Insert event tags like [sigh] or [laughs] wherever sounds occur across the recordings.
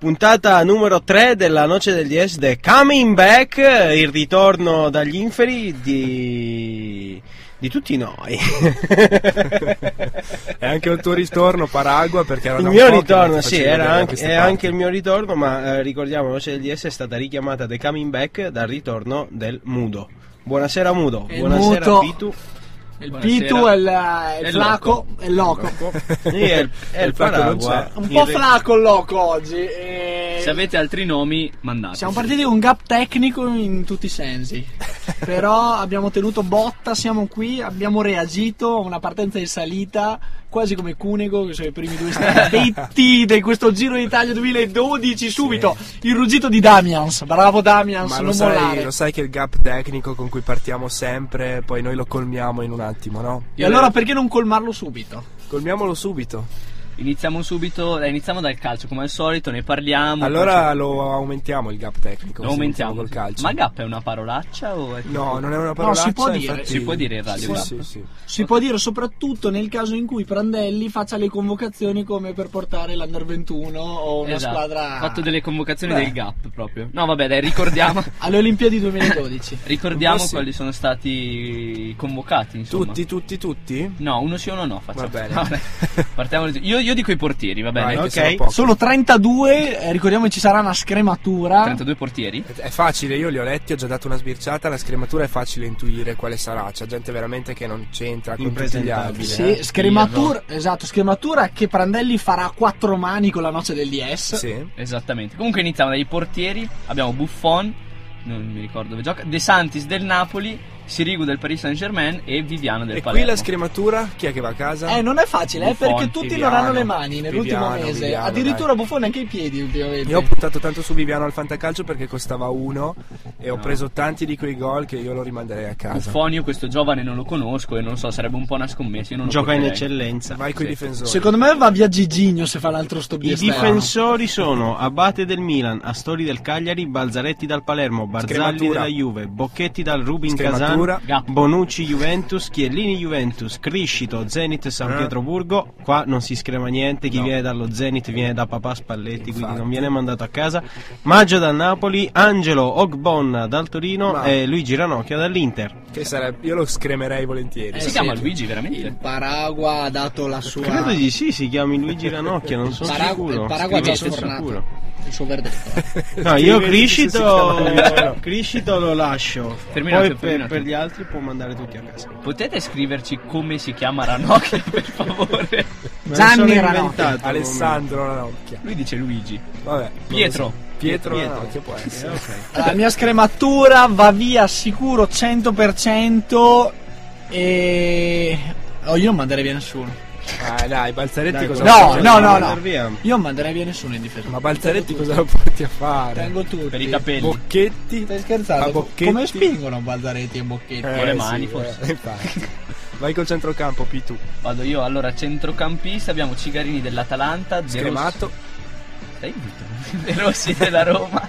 Puntata numero 3 della Noce del 10 The Coming Back, il ritorno dagli inferi di, di tutti noi. [laughs] È anche un tuo ritorno, Paragua, perché era il mio ritorno, sì, era anche, è anche il mio ritorno, ma eh, ricordiamo la Noce del 10 è stata richiamata The Coming Back dal ritorno del Mudo. Buonasera Mudo, buonasera muto. Pitu. Il Buonasera. Pitu è il, il flaco, è il loco. Sì, è il, è il [laughs] Paragua. Un po' flaco il loco oggi. e- Se avete altri nomi, mandate. Siamo partiti con un gap tecnico in tutti i sensi. [laughs] Però abbiamo tenuto botta, siamo qui, abbiamo reagito a una partenza in salita, quasi come Cunego, che sono i primi due stretti [laughs] di questo Giro d'Italia 2012. Subito il ruggito di Damians. Bravo Damians, Ma lo sai, lo sai che il gap tecnico con cui partiamo sempre, poi noi lo colmiamo in un attimo, no? E allora perché non colmarlo subito? Colmiamolo subito. Iniziamo subito, iniziamo dal calcio, come al solito, ne parliamo. Allora poi lo aumentiamo il gap tecnico. lo aumentiamo. col calcio. Ma gap è una parolaccia o è No, non è una parolaccia. si può dire. infatti- Si può dire in radio, Sì, gap? sì, sì. Si può dire soprattutto nel caso in cui Prandelli faccia le convocazioni come per portare l'Under 21 o una Esatto. squadra Ha fatto delle convocazioni Beh. del gap proprio. No, vabbè, dai, ricordiamo. [laughs] alle Olimpiadi 2012. [laughs] ricordiamo quali sono stati convocati, insomma. Tutti, tutti, tutti? No, uno sì, uno no. Facciamo. Va bene. [laughs] Vabbè. Partiamo. Io, io dico i portieri, va bene? Vai, ok. che sono. Sono 32, eh, ricordiamo che ci sarà una scrematura. 32 portieri. È facile, io li ho letti, ho già dato una sbirciata, la scrematura è facile intuire quale sarà, c'è gente veramente che non c'entra con tutti gli altri. Eh. Sì, scrematura, esatto, scrematura che Prandelli farà a quattro mani con la noce del DS. Sì. Esattamente. Comunque iniziamo dai portieri. Abbiamo Buffon, non mi ricordo dove gioca, De Santis del Napoli, Sirigu del Paris Saint Germain e Viviano del E qui Palermo. la scrematura, chi è che va a casa? Eh, non è facile, eh, Buffon, perché tutti Viviano, non hanno le mani nell'ultimo Viviano, mese. Viviano, Addirittura dai. Buffon anche i piedi ultimamente. Io ho puntato tanto su Viviano al fantacalcio perché costava uno e ho No. preso tanti di quei gol che io lo rimanderei a casa. Buffon, io questo giovane non lo conosco e non so, sarebbe un po' una scommessa. Io non lo Gioca in eccellenza. Vai con i difensori. Secondo me va via Gigigno se fa l'altro sto I difensori sono Abate del Milan, Astori del Cagliari, Balzaretti dal Palermo, Barzalli Scrematura. della Juve, Bocchetti dal Rubin Scrematura. Gap. Bonucci Juventus, Chiellini Juventus, Criscito, Zenit San Eh. Pietroburgo. Qua non si screma niente, chi No. viene dallo Zenit viene da papà Spalletti, quindi Infatti. non viene mandato a casa. Maggio dal Napoli, Angelo Ogbon dal Torino Ma- e Luigi Ranocchio dall'Inter. Che sarebbe, io lo scremerei volentieri. Eh, Si sì. chiama Luigi, veramente? Il Paragua ha dato la sua. Credo di sì, si chiami Luigi Ranocchio, non sono Paragua- sicuro. il Paragua ha già sicuro. Il suo verdetto. [laughs] No, io Criscito. Criscito lo lascio. Terminato, Poi per, per gli altri può mandare tutti a casa. Potete scriverci come si chiama Ranocchio, [laughs] per favore? Gianni inventato, Alessandro Ranocchia. Lui dice Luigi. Vabbè. Pietro. so. Pietro, Pietro. Ranocchia può Eh, essere. ok. La mia scrematura va via sicuro 100% e... Oh, io non manderei via nessuno. Ah, dai, Balzaretti Dai, cosa No, no, no, no. Via. Io non manderei via nessuno in difesa. Ma Balzaretti cosa lo porti a fare? Tengo tutti. Per i capelli. Bocchetti? Stai scherzando? Bocchetti? Come spingono Balzaretti e Bocchetti? Con le mani, forse. eh, infatti. Vai col centrocampo, Pitu. Vado io, allora centrocampista abbiamo Cigarini dell'Atalanta, De Scremato. Rossi, stai zitto. De Rossi della Roma,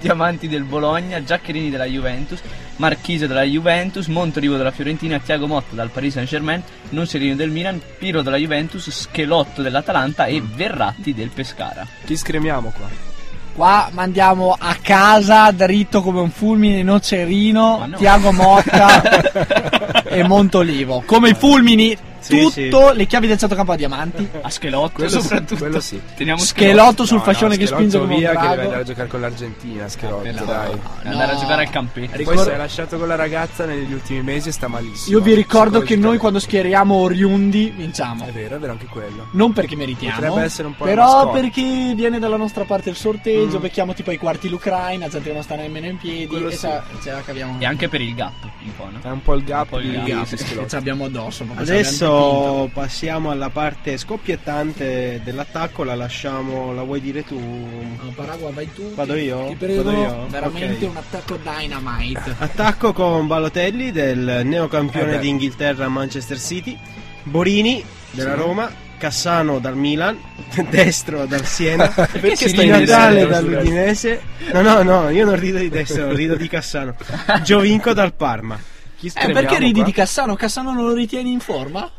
Diamanti del Bologna, Giaccherini della Juventus, Marchise della Juventus, Montolivo della Fiorentina, Tiago Motta dal Paris Saint Germain, Non Serino del Milan, Piro della Juventus, Schelotto dell'Atalanta e Verratti del Pescara. Chi scremiamo qua? Qua mandiamo a casa dritto come un fulmine nocerino no. Tiago Motta [laughs] e Montolivo. Come i fulmini, Sì, tutto le chiavi del centrocampo a diamanti. A Schelotto Quello sì, soprattutto. quello sì. Teniamo Schelotto sul No, fascione no, che spinge come via che deve andare a giocare con l'Argentina, Schelotto, No, dai. Deve andare a No. giocare al campetto. Poi Ricordo- si è lasciato con la ragazza negli ultimi mesi e sta malissimo. Io vi ricordo che noi quando schieriamo oriundi vinciamo. È vero, è vero anche quello. Non perché meritiamo, Potrebbe essere un po' però perché viene dalla nostra parte il sorteggio, Mm. becchiamo tipo ai quarti l'Ucraina, gente che non sta nemmeno in piedi Quello e sì. ce, ce la caviamo. E anche per il gap, un po', no? È un po' il gap Un po' il di gap, di che ce l'abbiamo addosso. Adesso adesso passiamo alla parte scoppiettante dell'attacco, la lasciamo, la vuoi dire tu? No, Paragua, vai tu. Vado ti- io? Ti prego, Vado io? veramente Ok. un attacco dynamite. Attacco con Balotelli del neocampione Eh d'Inghilterra Manchester City, Borini della Sì. Roma, Cassano dal Milan, [laughs] destro dal Siena, [laughs] Perché di Natale dall'Udinese. No, no, no, io non rido di destro, rido di Cassano. [laughs] Giovinco dal Parma. Chi Eh, perché ridi qua? di Cassano? Cassano non lo ritieni in forma?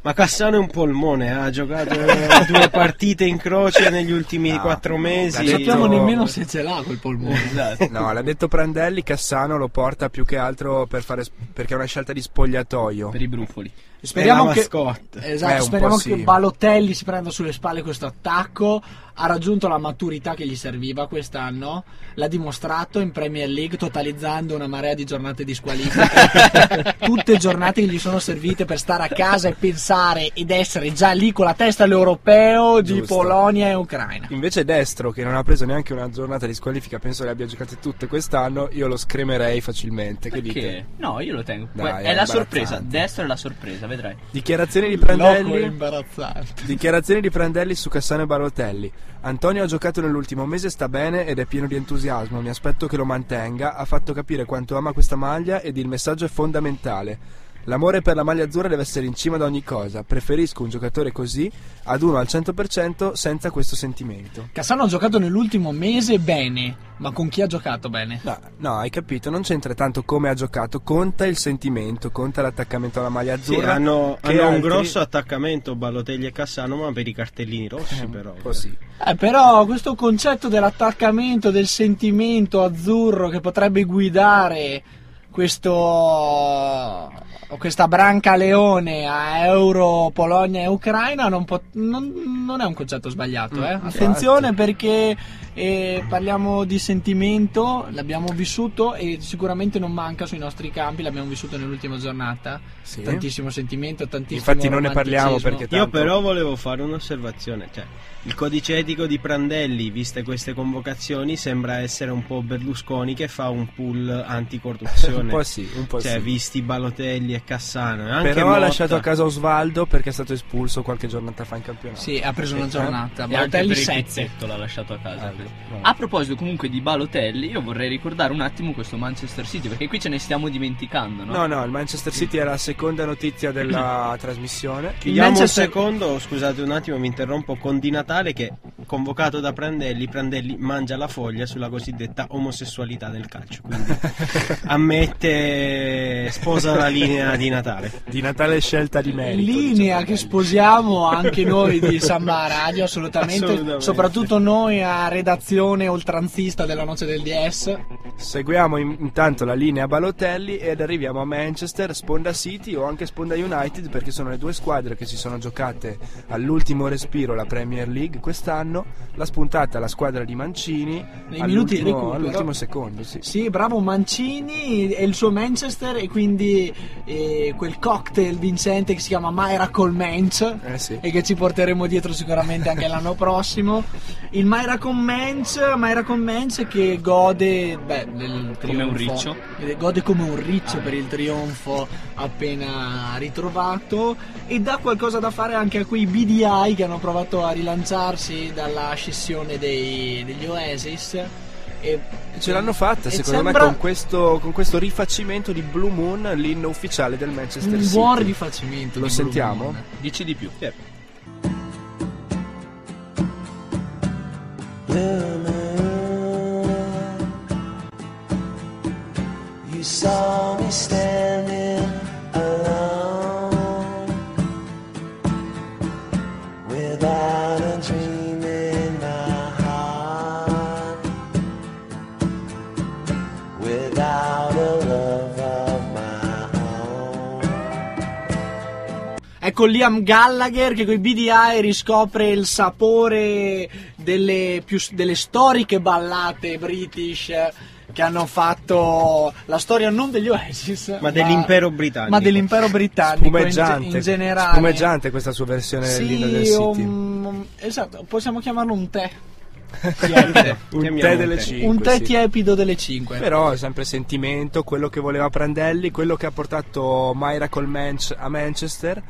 Ma Cassano è un polmone, ha giocato [laughs] due partite in croce negli ultimi No, quattro mesi. Non sappiamo detto- nemmeno se ce l'ha quel polmone. Esatto. No, l'ha detto Prandelli, Cassano lo porta più che altro per fare, perché è una scelta di spogliatoio. Per i brufoli. Speriamo che, esatto, Eh, speriamo che sì. Balotelli si prenda sulle spalle questo attacco. Ha raggiunto la maturità che gli serviva quest'anno. L'ha dimostrato in Premier League, totalizzando una marea di giornate di squalifica. [laughs] Tutte giornate che gli sono servite per stare a casa e pensare ed essere già lì con la testa all'europeo di Giusto. Polonia e Ucraina. Invece Destro, che non ha preso neanche una giornata di squalifica, penso le abbia giocate tutte quest'anno, io lo scremerei facilmente. Che dite? Perché? No, io lo tengo. Dai, è è la sorpresa. Destro è la sorpresa, vedrai. Dichiarazioni di Loco Prandelli. imbarazzante. Dichiarazioni di Prandelli su Cassano e Balotelli. Antonio ha giocato nell'ultimo mese, sta bene ed è pieno di entusiasmo. Mi aspetto che lo mantenga. Ha fatto capire quanto ama questa maglia ed il messaggio è fondamentale. L'amore per la maglia azzurra deve essere in cima ad ogni cosa. Preferisco un giocatore così ad uno al 100% senza questo sentimento. Cassano ha giocato nell'ultimo mese bene, ma con chi ha giocato bene? No, no, hai capito, non c'entra tanto come ha giocato, conta il sentimento, conta l'attaccamento alla maglia Sì, azzurra. hanno, che hanno un altri- grosso attaccamento Balotelli e Cassano, ma per i cartellini rossi, Eh, però. un po' sì. Eh, però questo concetto dell'attaccamento, del sentimento azzurro che potrebbe guidare questo, questa branca leone a Euro, Polonia e Ucraina non, pot- non- non è un concetto sbagliato. eh. Mm, Attenzione perché eh, parliamo di sentimento, l'abbiamo vissuto e sicuramente non manca sui nostri campi, l'abbiamo vissuto nell'ultima giornata. Sì. Tantissimo sentimento, tantissimo Infatti non ne parliamo perché Io tanto- però volevo fare un'osservazione, cioè il codice etico di Prandelli, viste queste convocazioni, sembra essere un po' Berlusconi che fa un pool anticorruzione. [laughs] un po' sì, un po' cioè, sì. visti Balotelli e Cassano. e Anche Però ha Motta. lasciato a casa Osvaldo perché è stato espulso qualche giornata fa in campionato. Sì, ha preso una giornata. E Balotelli per il 7. pizzetto l'ha lasciato a casa. Ecco. A proposito comunque di Balotelli, io vorrei ricordare un attimo questo Manchester City, perché qui ce ne stiamo dimenticando, no? No, no, il Manchester City è la seconda notizia della [clears throat] trasmissione. Chiudiamo Manchester- un secondo, scusate un attimo, mi interrompo con Di Natale che convocato da Prandelli, Prandelli mangia la foglia sulla cosiddetta omosessualità del calcio, quindi [laughs] ammette, sposa la linea di Natale. Di Natale scelta di merito. linea diciamo. che sposiamo anche noi di Samba [laughs] Radio assolutamente, Assolutamente. soprattutto noi a redazione oltranzista della Noce del DS Seguiamo in- intanto la linea Balotelli ed arriviamo a Manchester, Sponda City o anche Sponda United perché sono le due squadre che si sono giocate all'ultimo respiro la Premier League quest'anno. La spuntata la squadra di Mancini Nei minuti di all'ultimo, all'ultimo secondo. Sì. sì bravo Mancini e il suo Manchester e quindi eh, quel cocktail vincente che si chiama Miracle Mensch Eh sì. e che ci porteremo dietro sicuramente anche l'anno [laughs] prossimo il Miracle Mensch Miracle Mensch che gode beh, del Come un riccio. Eh, gode come un riccio per il trionfo appena ritrovato e dà qualcosa da fare anche a quei BDI che hanno provato a rilanciarsi dalla scissione dei- degli Oasis e Ce l'hanno fatta secondo sembra me con questo, con questo rifacimento di Blue Moon, l'inno ufficiale del Manchester un City. buon rifacimento Lo di Blue sentiamo? Moon. Dici di più. You saw me standing alone Ecco Liam Gallagher che con i BDI riscopre il sapore delle, più, delle storiche ballate british che hanno fatto la storia non degli Oasis Ma dell'impero britannico. ma dell'impero britannico in, Spumeggiante, in generale spumeggiante questa sua versione sì, dell'inno del City. un- esatto possiamo chiamarlo un tè [laughs] un tè delle tè. 5. un tè tiepido delle 5 Però è sempre sentimento, quello che voleva Prandelli, quello che ha portato Miracle Manch a Manchester.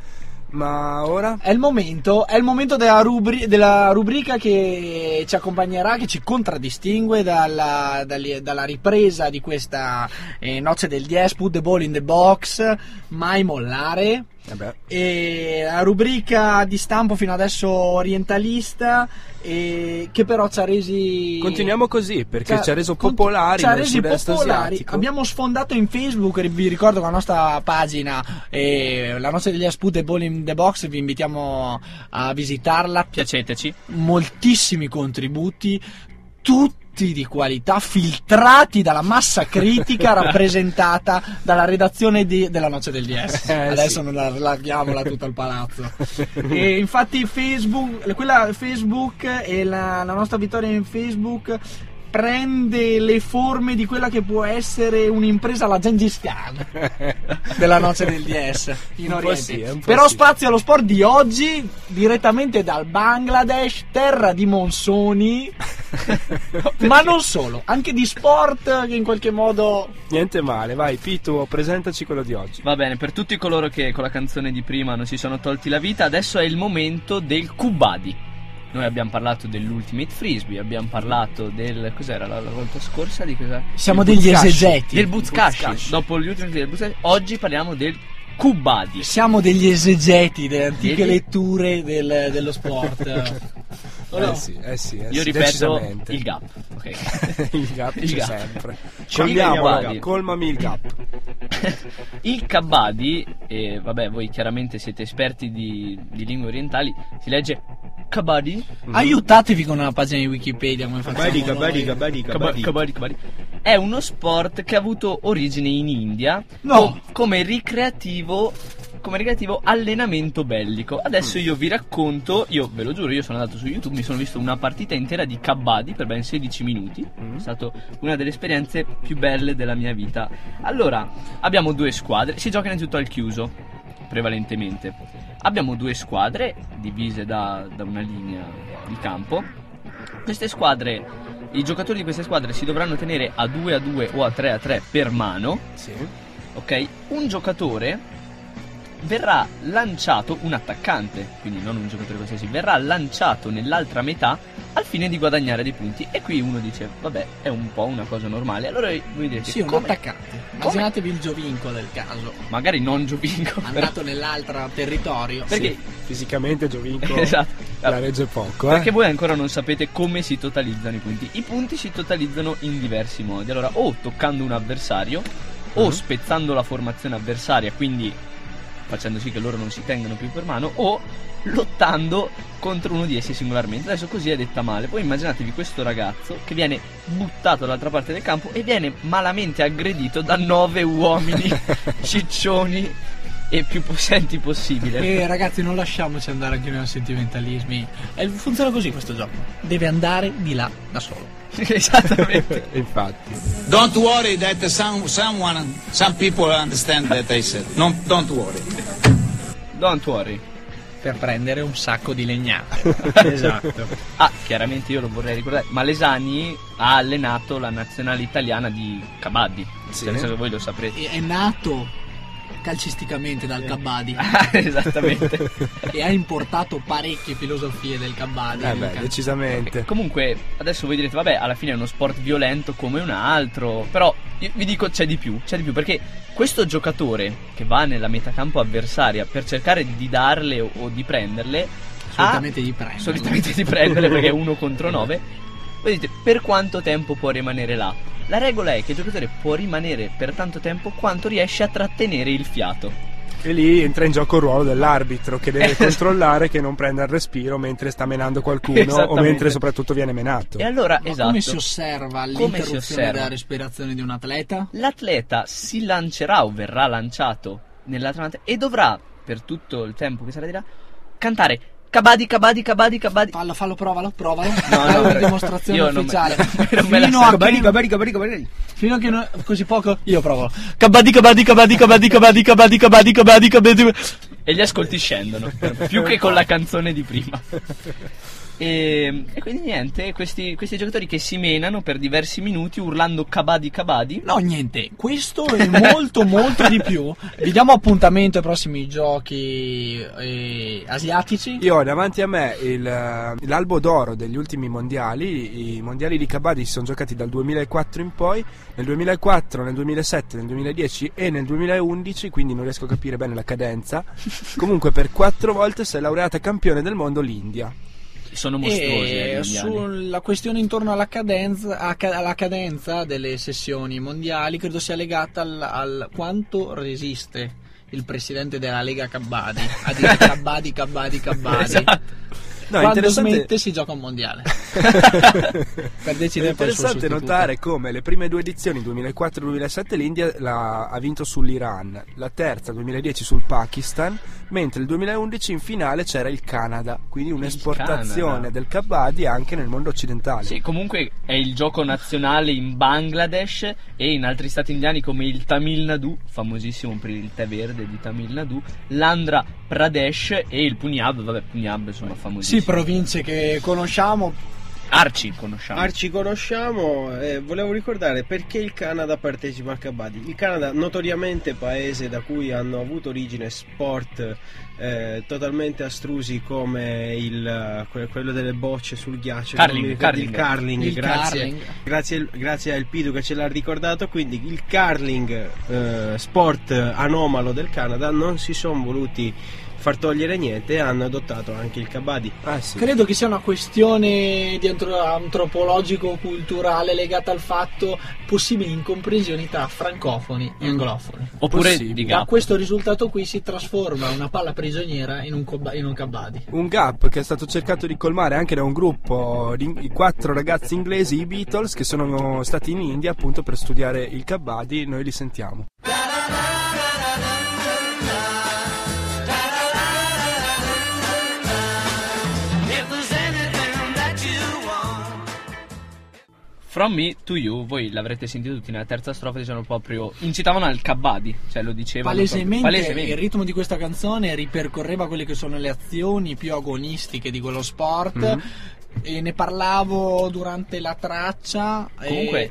Ma ora? È il momento, è il momento della, rubri- della rubrica che ci accompagnerà, che ci contraddistingue dalla, dalla ripresa di questa eh, noce del 10, put the ball in the box, mai mollare. Vabbè. E la rubrica di stampo fino adesso orientalista, e che però ci ha resi. Continuiamo così perché Ci ha- ci ha reso con- popolari ci ha resi popolari. asiatico. Abbiamo sfondato in Facebook, vi ricordo che la nostra pagina, eh, la nostra degli Asput e Ball in the Box, vi invitiamo a visitarla. Piaceteci. Moltissimi contributi, tutti di qualità, filtrati dalla massa critica [laughs] rappresentata dalla redazione di- della Noce del DS. Eh, Adesso sì. non allarghiamola tutto al palazzo. e infatti Facebook, quella Facebook e la, la nostra vittoria in Facebook prende le forme di quella che può essere un'impresa alla Gengis Khan [laughs] della noce del DS in Oriente. sì, Però sì. spazio allo sport di oggi direttamente dal Bangladesh, terra di monsoni, [laughs] ma non solo, anche di sport che in qualche modo Niente male, vai Pitu, presentaci quello di oggi. Va bene, per tutti coloro che con la canzone di prima non si sono tolti la vita, adesso è il momento del Kubadi. Noi abbiamo parlato dell'Ultimate Frisbee, abbiamo parlato del. cos'era la, la volta scorsa? Di cosa? siamo Del degli esegeti. Del Buzkashi. Dopo l'Ultimate Frisbee del Buzkashi, oggi parliamo del Kubadi. Siamo degli esegeti delle antiche Degli- letture del- dello sport. [laughs] O no? Eh sì, eh sì, eh Io sì, ripeto il gap. Ok. [laughs] il gap Il c'è gap. sempre. C'è il Cambiamo, Kabaddi. colmami il gap. [laughs] Il Kabadi, e vabbè, voi chiaramente siete esperti di, di lingue orientali, si legge Kabadi. Aiutatevi con una pagina di Wikipedia come facciamo kabaddi, kabaddi, Kabaddi, kabaddi. kabaddi, kabaddi. È uno sport che ha avuto origine in India No. co- come ricreativo come ricreativo allenamento bellico. Adesso io vi racconto, io ve lo giuro, io sono andato su YouTube, mi sono visto una partita intera di Kabaddi per ben 16 minuti. È stata una delle esperienze più belle della mia vita. Allora, abbiamo due squadre, si gioca innanzitutto al chiuso, prevalentemente. Abbiamo due squadre divise da, da una linea di campo. Queste squadre, i giocatori di queste squadre si dovranno tenere a 2 a 2 o a 3 a 3 per mano. Sì. Ok? Un giocatore verrà lanciato, un attaccante, quindi non un giocatore qualsiasi, verrà lanciato nell'altra metà al fine di guadagnare dei punti. E qui uno dice, vabbè, è un po' una cosa normale. Allora voi direte, Sì, un come? attaccante. Immaginatevi il Giovinco del caso, magari non Giovinco, però- andato nell'altro territorio. perché, Sì, fisicamente Giovinco [laughs] esatto. la regge poco, eh. Perché voi ancora non sapete come si totalizzano i punti. I punti si totalizzano in diversi modi. Allora, o toccando un avversario, o spezzando la formazione avversaria, quindi facendo sì che loro non si tengano più per mano, o lottando contro uno di essi singolarmente. Adesso così è detta male. Poi immaginatevi questo ragazzo che viene buttato dall'altra parte del campo e viene malamente aggredito da nove uomini [laughs] ciccioni e più possenti possibile. E ragazzi, non lasciamoci andare anche noi a sentimentalismi. Eh, funziona così questo gioco. Deve andare di là da solo. [laughs] Esattamente. [laughs] Infatti. Don't worry that some someone some people understand that I said. No, don't worry. Don't worry. Per prendere un sacco di legnate. [laughs] esatto. Ah, chiaramente io lo vorrei ricordare, Malesani ha allenato la nazionale italiana di Kabaddi. Sì. Penso che voi lo saprete. È nato calcisticamente dal Kabaddi [laughs] Esattamente. e ha importato parecchie filosofie del Kabaddi. Eh beh, decisamente. Comunque, adesso voi direte, vabbè, alla fine è uno sport violento come un altro. Però io vi dico c'è di più, c'è di più, perché questo giocatore che va nella metacampo avversaria per cercare di darle o, o di prenderle, Solitamente di prendere. solitamente di prenderle perché è uno contro nove. Voi dite, per quanto tempo può rimanere là? La regola è che il giocatore può rimanere per tanto tempo quanto riesce a trattenere il fiato. E lì entra in gioco il ruolo dell'arbitro che deve [laughs] Esatto. controllare che non prenda il respiro mentre sta menando qualcuno o mentre soprattto viene menato. E allora, Ma esatto. come si osserva Come si l'interruzione osserva? della respirazione di un atleta? L'atleta si lancerà o verrà lanciato nell'Atlante e dovrà, per tutto il tempo che sarà di là, cantare Kabadi, Kabadi, Kabadi, Kabadi. Fallo, fallo, provalo, provalo. No, no, una per- dimostrazione io non me- ufficiale. non me fino, a Kabaddi, che, kabaddi, kabaddi, kabaddi. fino a che non- così poco, io provo. Kabaddi, kabaddi, kabaddi, kabaddi, kabaddi, kabaddi, kabaddi, kabaddi, kabaddi. E gli ascolti scendono, più che con la canzone di prima. E, e quindi niente, questi, questi giocatori che si menano per diversi minuti urlando Kabadi Kabadi. No, niente, questo e molto [laughs] molto di più. Vi diamo appuntamento ai prossimi giochi eh, asiatici. Io ho davanti a me il, eh, l'albo d'oro degli ultimi mondiali. I mondiali di Kabaddi si sono giocati dal 2004 in poi. Nel 2004, nel 2007, nel 2010 e nel 2011, quindi non riesco a capire bene la cadenza. [laughs] Comunque, per quattro volte si è laureata campione del mondo l'India. Sono mostruosi. eh, E sulla questione intorno alla cadenza, alla cadenza delle sessioni mondiali, credo sia legata al, al quanto resiste il presidente della Lega Cabbadi a dire [laughs] Cabbadi, Cabbadi, Cabbadi. Esatto. No, Quando interessante- smette si gioca un mondiale. [laughs] per decidere È interessante notare come le prime due edizioni 2004-2007 l'India l'ha- ha vinto sull'Iran, la terza 2010 sul Pakistan, mentre il 2011 in finale c'era il Canada, quindi un'esportazione Canada. del kabaddi anche nel mondo occidentale. Sì, comunque è il gioco nazionale in Bangladesh e in altri stati indiani come il Tamil Nadu, famosissimo per il tè verde di Tamil Nadu, l'Andhra Pradesh e il Punjab, vabbè Punjab insomma famosissimo. Sì, province che conosciamo. Arci conosciamo. Arci conosciamo, eh, volevo ricordare perché il Canada partecipa al Kabaddi. Il Canada, notoriamente paese da cui hanno avuto origine sport eh, totalmente astrusi come il, que- quello delle bocce sul ghiaccio, Curling, ricordo, il curling. curling, Il grazie, curling. Grazie, grazie a Elpido che ce l'ha ricordato. Quindi il curling, eh, sport anomalo del Canada, non si sono voluti far togliere niente e hanno adottato anche il Kabaddi. Ah, sì. Credo che sia una questione antropologico-culturale legata al fatto possibili incomprensioni tra francofoni e anglofoni. Oppure Possibile. di Da Gap. questo risultato qui si trasforma una palla prigioniera in un, coba- in un kabaddi. Un gap che è stato cercato di colmare anche da un gruppo di quattro ragazzi inglesi, i Beatles, che sono stati in India appunto per studiare il kabaddi. Noi li sentiamo. From Me to You, voi l'avrete sentito tutti nella terza strofa, dicevano proprio incitavano al Kabaddi, cioè lo dicevano Palesemente, proprio- palesemente. il ritmo di questa canzone ripercorreva quelle che sono le azioni più agonistiche di quello sport Mhm. e ne parlavo durante la traccia. e- Comunque,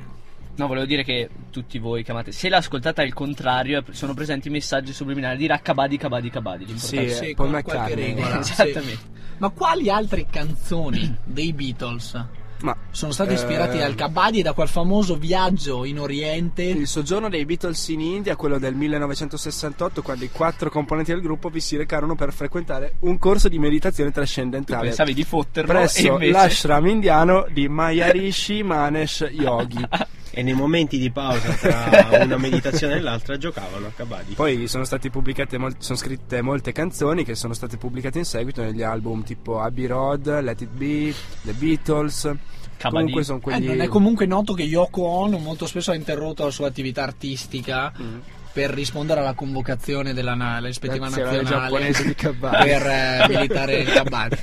no, volevo dire che tutti voi che amate, se l'ascoltate al contrario, sono presenti messaggi subliminali di Kabaddi, Kabaddi, Kabaddi. l'importante- Sì, sì, Paul con qualche regola. [laughs] sì. Esattamente. Ma quali altre canzoni dei Beatles Ma sono ispirate eh, dal Kabaddi e da quel famoso viaggio in Oriente? Il soggiorno dei Beatles in India, quello del 1968, quando i quattro componenti del gruppo vi si recarono per frequentare un corso di meditazione Tu trascendentale pensavi di fotterlo presso invece... l'ashram indiano di Maharishi Manesh Yogi. [laughs] E nei momenti di pausa tra [laughs] una meditazione e l'altra giocavano a Kabaddi. Poi sono state pubblicate, mol- sono scritte molte canzoni che sono state pubblicate in seguito negli album tipo Abbey Road, Let It Be, The Beatles. Kabaddi. Comunque sono Eh, quelli. non è comunque noto che Yoko Ono molto spesso ha interrotto la sua attività artistica Mm. per rispondere alla convocazione della dell'espettiva Nazionale nazionale giapponese di Kabaddi. per eh, militare [laughs] il Kabaddi.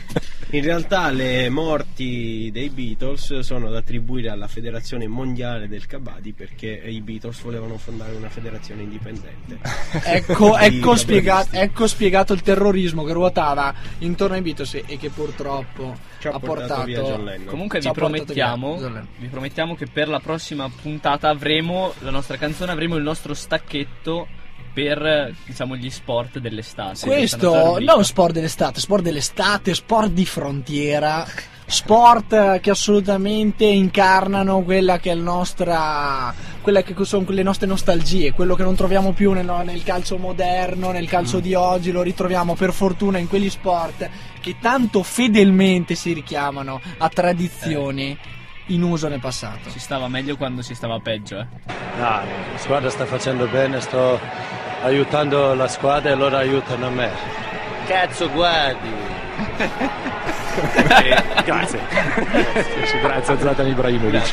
In realtà le morti dei Beatles sono da attribuire alla Federazione Mondiale del Kabaddi perché i Beatles volevano fondare una federazione indipendente. [laughs] Ecco, ecco, spiega- ecco spiegato il terrorismo che ruotava intorno ai Beatles e che purtroppo Ci ha ha portato portato via John Lennon. Comunque vi promettiamo, vi promettiamo che per la prossima puntata avremo la nostra canzone, avremo il nostro stacchetto per diciamo gli sport dell'estate. Questo non sport dell'estate, sport dell'estate, sport di frontiera, sport eh, che assolutamente incarnano quella che è il nostra quelle che sono le nostre nostalgie, quello che non troviamo più nel, nel calcio moderno, nel calcio di oggi, lo ritroviamo per fortuna in quegli sport che tanto fedelmente si richiamano a tradizioni in uso nel passato. Si stava meglio quando si stava peggio, eh. No, la squadra sta facendo bene, sto aiutando la squadra e loro aiutano me. Cazzo guardi! [laughs] Grazie. Grazie a Zlatan Ibrahimovic.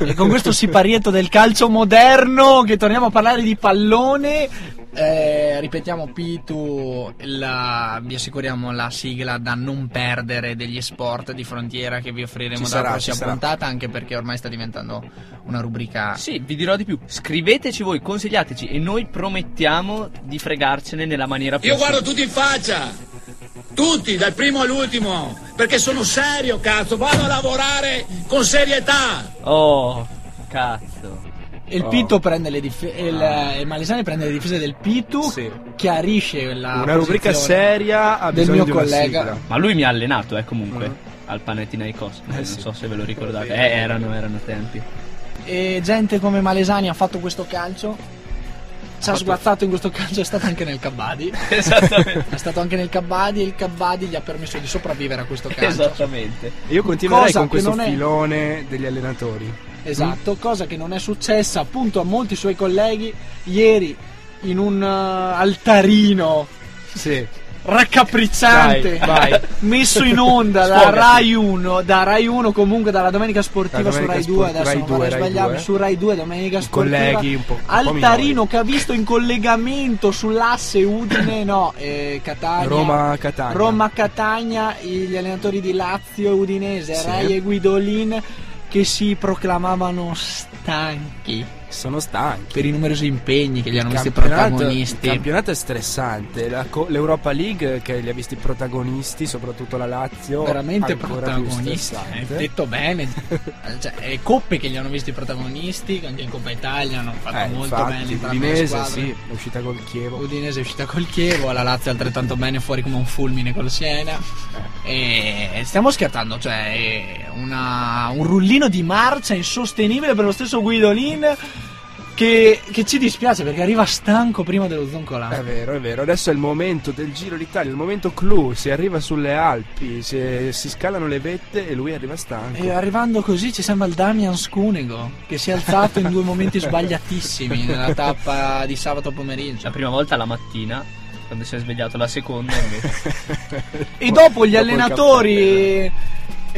E con questo siparietto del calcio moderno che torniamo a parlare di pallone. Eh, ripetiamo Pitu, la- vi assicuriamo la sigla da non perdere degli sport di frontiera che vi offriremo Ci dalla sarà, prossima puntata, anche perché ormai sta diventando una rubrica. Sì, vi dirò di più. Scriveteci voi, consigliateci e noi promettiamo di fregarcene nella maniera più Io guardo tutti in faccia! tutti, dal primo all'ultimo, perché sono serio, cazzo, vado a lavorare con serietà. Oh, cazzo. E il Oh. Prende le difese. Il, il Malesani prende le difese del Pitu, Sì. chiarisce la. Una rubrica seria ha del mio di una collega. sigla. Ma lui mi ha allenato, eh, comunque. Mm. Al Panathinaikos. non sì. so se ve lo ricordate. Eh, erano, erano tempi. E gente come Malesani ha fatto questo calcio. Ci ha sguazzato in questo calcio, è stato anche nel Kabadi. [laughs] Esattamente. È stato anche nel Kabadi e il Kabadi gli ha permesso di sopravvivere a questo calcio. Esattamente. Io continuerei Cosa con questo non è- filone degli allenatori. Esatto, cosa che non è successa appunto a molti suoi colleghi ieri in un eh, altarino Sì. raccapricciante Vai, vai. [laughs] messo in onda da. Rai 1 da Rai 1 comunque dalla domenica sportiva La su domenica Rai 2 sport- adesso Rai non 2, vorrei sbagliarmi 2. su Rai 2 domenica I sportiva colleghi un po', un po' altarino minori. che ha visto in collegamento sull'asse Udine no eh, Catania Roma-Catania. Roma-Catania gli allenatori di Lazio Udinese Sì. Rai e Guidolin che si proclamavano stanchi Sono stanchi. per i numerosi impegni che li hanno visti campionato, il protagonisti campionato è stressante. Co- L'Europa League che li ha visti protagonisti, soprattutto la Lazio, veramente protagonisti stressante. eh, detto bene [laughs] cioè, e coppe che li hanno visti protagonisti anche in Coppa Italia hanno fatto Eh, molto infatti, bene le l'Udinese sì, è uscita col Chievo. Udinese è uscita col Chievo, la Lazio altrettanto bene fuori come un fulmine col Siena. Eh. E stiamo scherzando, cioè è una- un rullino di marcia insostenibile per lo stesso Guidolin che, che ci dispiace perché arriva stanco prima dello Zoncola. È vero, è vero. Adesso è il momento del Giro d'Italia, il momento clou. Si arriva sulle Alpi, si, si scalano le vette e lui arriva stanco. E arrivando così ci sembra il Damian Scunego che si è alzato in due momenti [laughs] sbagliatissimi nella tappa di sabato pomeriggio. La prima volta la mattina, quando si è svegliato, la seconda invece. E dopo gli Dopo allenatori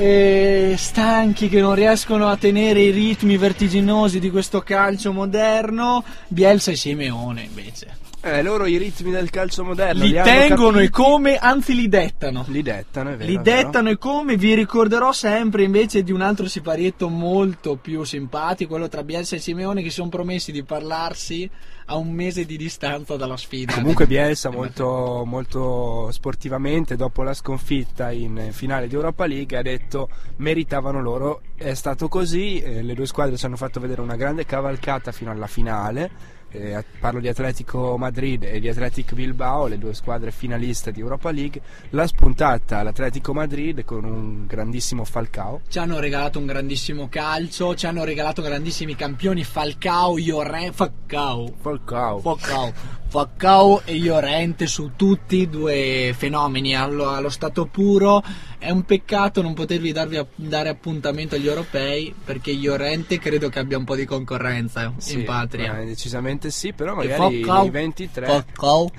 eh, stanchi che non riescono a tenere i ritmi vertiginosi di questo calcio moderno, Bielsa e Simeone invece Eh, loro i ritmi del calcio moderno li hanno tengono e come, anzi li dettano. Li dettano, è vero. Li è vero. dettano e come vi ricorderò sempre invece di un altro siparietto molto più simpatico, quello tra Bielsa e Simeone che si sono promessi di parlarsi a un mese di distanza dalla sfida. Comunque Bielsa molto, molto sportivamente dopo la sconfitta in finale di Europa League ha detto meritavano loro, è stato così, eh, le due squadre ci hanno fatto vedere una grande cavalcata fino alla finale, eh, parlo di Atletico Madrid e di Athletic Bilbao, le due squadre finaliste di Europa League, l'ha spuntata l'Atletico Madrid con un grandissimo Falcao. Ci hanno regalato un grandissimo calcio, ci hanno regalato grandissimi campioni Falcao, Llorente, Falcao, Falcao. Falcao, Falcao e Llorente su tutti, due fenomeni allo, allo stato puro. È un peccato non potervi darvi a- dare appuntamento agli europei perché Llorente credo che abbia un po' di concorrenza Sì, in patria. eh, decisamente sì, però magari Falcao- nei 23 Falcao,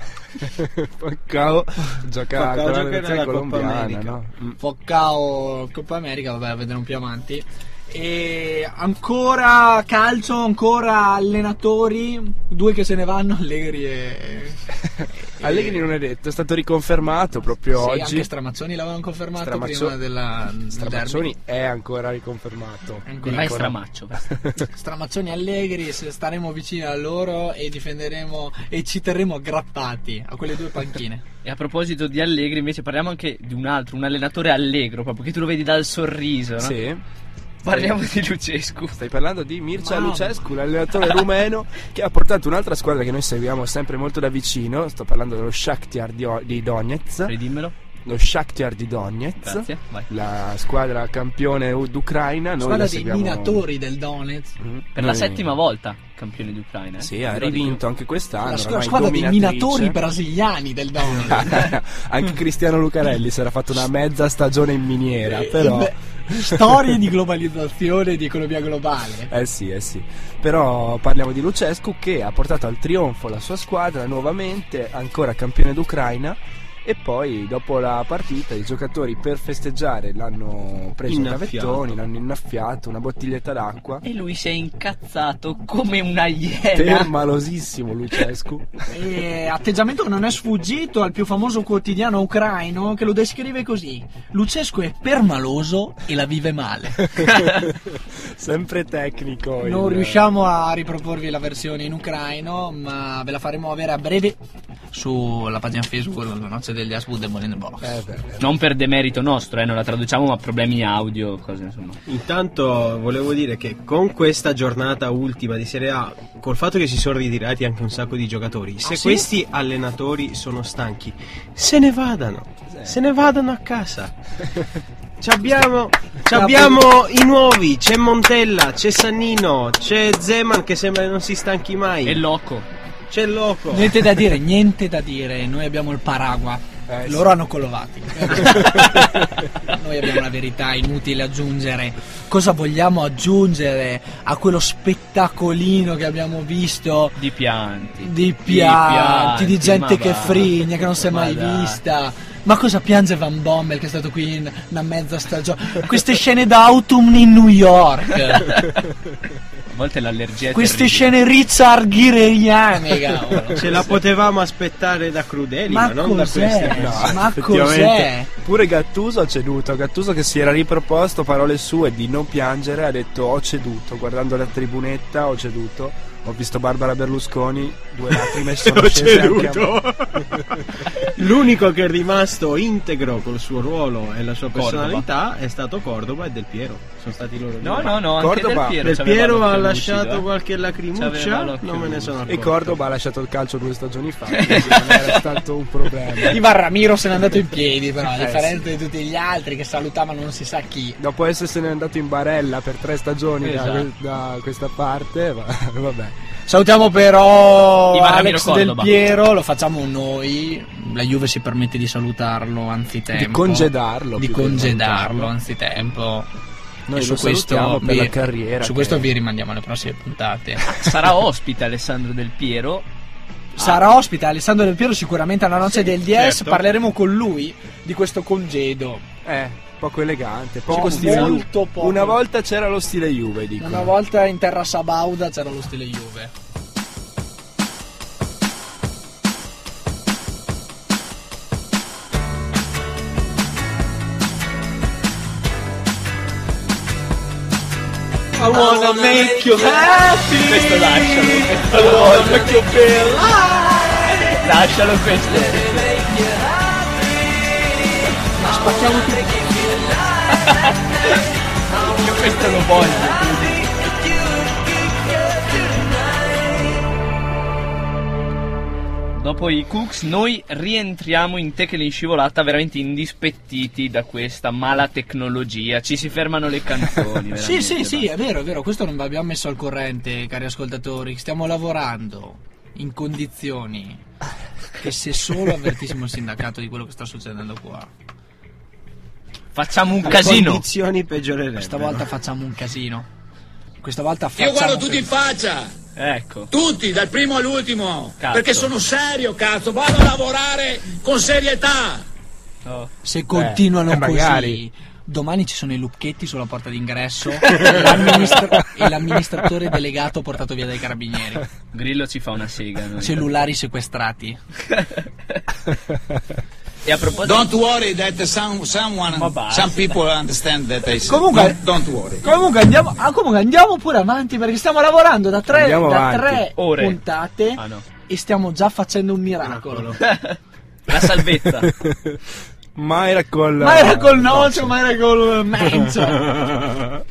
Falcao gioca Falcao con la gioca nazione nella Coppa America. no? Mm. Falcao, Coppa America, vabbè, vedremo più avanti. E ancora calcio, ancora allenatori, due che se ne vanno, Allegri e... [laughs] Allegri non è detto, è stato riconfermato proprio Sì, oggi. anche Stramazzoni l'avevano confermato Stramazzo- prima della del Stramazzoni è ancora riconfermato. Ancora. Dicono. stramaccio. [laughs] Stramazzoni e Allegri, se staremo vicini a loro e difenderemo e ci terremo aggrappati a quelle due panchine. [laughs] E a proposito di Allegri, invece parliamo anche di un altro, un allenatore allegro, proprio che tu lo vedi dal sorriso, no? Sì. Parliamo di Lucescu. Stai parlando di Mircea Mamma. Lucescu, l'allenatore rumeno che ha portato un'altra squadra che noi seguiamo sempre molto da vicino. Sto parlando dello Shakhtar di, O- di Donetsk. Ridimmelo. Lo Shakhtar di Donetsk. Grazie. Vai. La squadra campione d'Ucraina. Noi Squadra la dei seguiamo- minatori del Donetsk. Mm. Per la Noi- settima volta campione d'Ucraina. eh? Sì, ha rivinto anche quest'anno. La squ- ormai squadra dei minatori brasiliani del Donetsk. [laughs] anche Cristiano Lucarelli si era fatto una mezza stagione in miniera, però... Storie di globalizzazione e di economia globale. Eh sì, eh sì. Però parliamo di Lucescu che ha portato al trionfo la sua squadra nuovamente, ancora campione d'Ucraina. E poi dopo la partita i giocatori per festeggiare l'hanno preso i cavettoni, l'hanno innaffiato, una bottiglietta d'acqua. E lui si è incazzato come una iena. Permalosissimo Lucescu. E atteggiamento che non è sfuggito al più famoso quotidiano ucraino che lo descrive così: Lucescu è permaloso e la vive male. [laughs] Sempre tecnico. Non il- riusciamo a riproporvi la versione in ucraino, ma ve la faremo avere a breve sulla pagina Facebook la noce degli As Woodable in the Box. Eh, beh, beh. Non per demerito nostro, eh, non la traduciamo, ma problemi audio, cose insomma. Intanto volevo dire che con questa giornata ultima di Serie A, col fatto che si sono ritirati anche un sacco di giocatori, se sì? questi allenatori sono stanchi, se ne vadano, se ne vadano a casa. [laughs] Ci abbiamo, ci abbiamo i nuovi, c'è Montella, c'è Sannino, c'è Zeman che sembra che non si stanchi mai, E loco. C'è Loco. Niente da dire, niente da dire, noi abbiamo il paragua. Eh, Loro hanno Collovati. [laughs] Noi abbiamo la verità, inutile aggiungere. Cosa vogliamo aggiungere a quello spettacolino che abbiamo visto Di pianti. di pianti, di pianti, gente che va. frigna, che non si è Ma mai dai. vista. Ma cosa piange Van Bommel che è stato qui in una mezza stagione? Queste scene d'autunno in New York. [laughs] A volte l'allergia è Queste terribile. scene Richard ghireriane, cavolo. [laughs] Ce la potevamo aspettare da Crudeli, ma, Ma non da cos'è? questi. No. Ma cos'è? Pure Gattuso ha ceduto. Gattuso che si era riproposto parole sue di non piangere, ha detto ho ceduto. Guardando la tribunetta ho ceduto. Ho visto Barbara Berlusconi, due lacrime [laughs] sono Ho scese anche a ceduto. me. L'unico che è rimasto integro col suo ruolo e la sua personalità è stato Cordova e Del Piero. Sono stati loro due. No, no, no, anche Cordova- Del Piero, Del Piero ha lucido, lasciato eh. qualche lacrimuccia, non me ne sono accorto. E Cordoba ha lasciato il calcio due stagioni fa, quindi non era stato un problema. Ivan Ramiro se n'è andato in piedi, però, a Eh, differenza di tutti gli altri che salutavano non si sa chi. Dopo essersene andato in barella per tre stagioni da- Esatto. da, questa parte, va- [laughs] vabbè. Salutiamo però Ivan Ramiro Alex Del. Piero, lo facciamo noi. La Juve si permette di salutarlo anzitempo. Di congedarlo, Di congedarlo anzitempo. Noi E salutiamo per vi- la carriera Su questo vi rimandiamo alle prossime puntate. [laughs] Sarà ospite Alessandro Del Piero. Sarà ospite Alessandro Del Piero sicuramente alla noce del 10. certo. Parleremo con lui di questo congedo. Eh, poco elegante, poco stile Juve. molto poco. Una volta c'era lo stile Juve, dico. Una volta in terra Sabauda c'era lo stile Juve. I wanna make you happy. Questo lascialo. I wanna make you feel alive. Lascialo questo. Spacchiamo tutti. Io questo lo voglio. Dopo i Cooks noi rientriamo in Tekel in scivolata veramente indispettiti da questa mala tecnologia. Ci si fermano le canzoni. [laughs] Sì, sì, veramente, sì, è vero, è vero, questo non vi abbiamo messo al corrente, cari ascoltatori. Stiamo lavorando in condizioni che se solo avvertissimo il sindacato di quello che sta succedendo qua. Facciamo un Le casino. condizioni peggiorerebbero. Questa volta facciamo un casino. Questa volta Io facciamo guardo tutti in faccia, Ecco. tutti, dal primo all'ultimo, Cazzo. perché sono serio, cazzo, vado a lavorare con serietà. Oh. Se continuano eh, così, magari. domani ci sono i lucchetti sulla porta d'ingresso e, [laughs] l'amministra- e l'amministratore delegato portato via dai carabinieri. Grillo ci fa una sega. noi. Cellulari sequestrati. [laughs] E a proposito, Don't worry that some, someone, some people understand that I said. Comunque- don't, don't worry. Comunque andiamo, ah, comunque andiamo pure avanti perché stiamo lavorando da tre, da tre Ore. puntate Ah, no. e stiamo già facendo un miracolo. [laughs] la salvezza. [laughs] Ma era col... Ma era col noce, ma era col mencio. [laughs]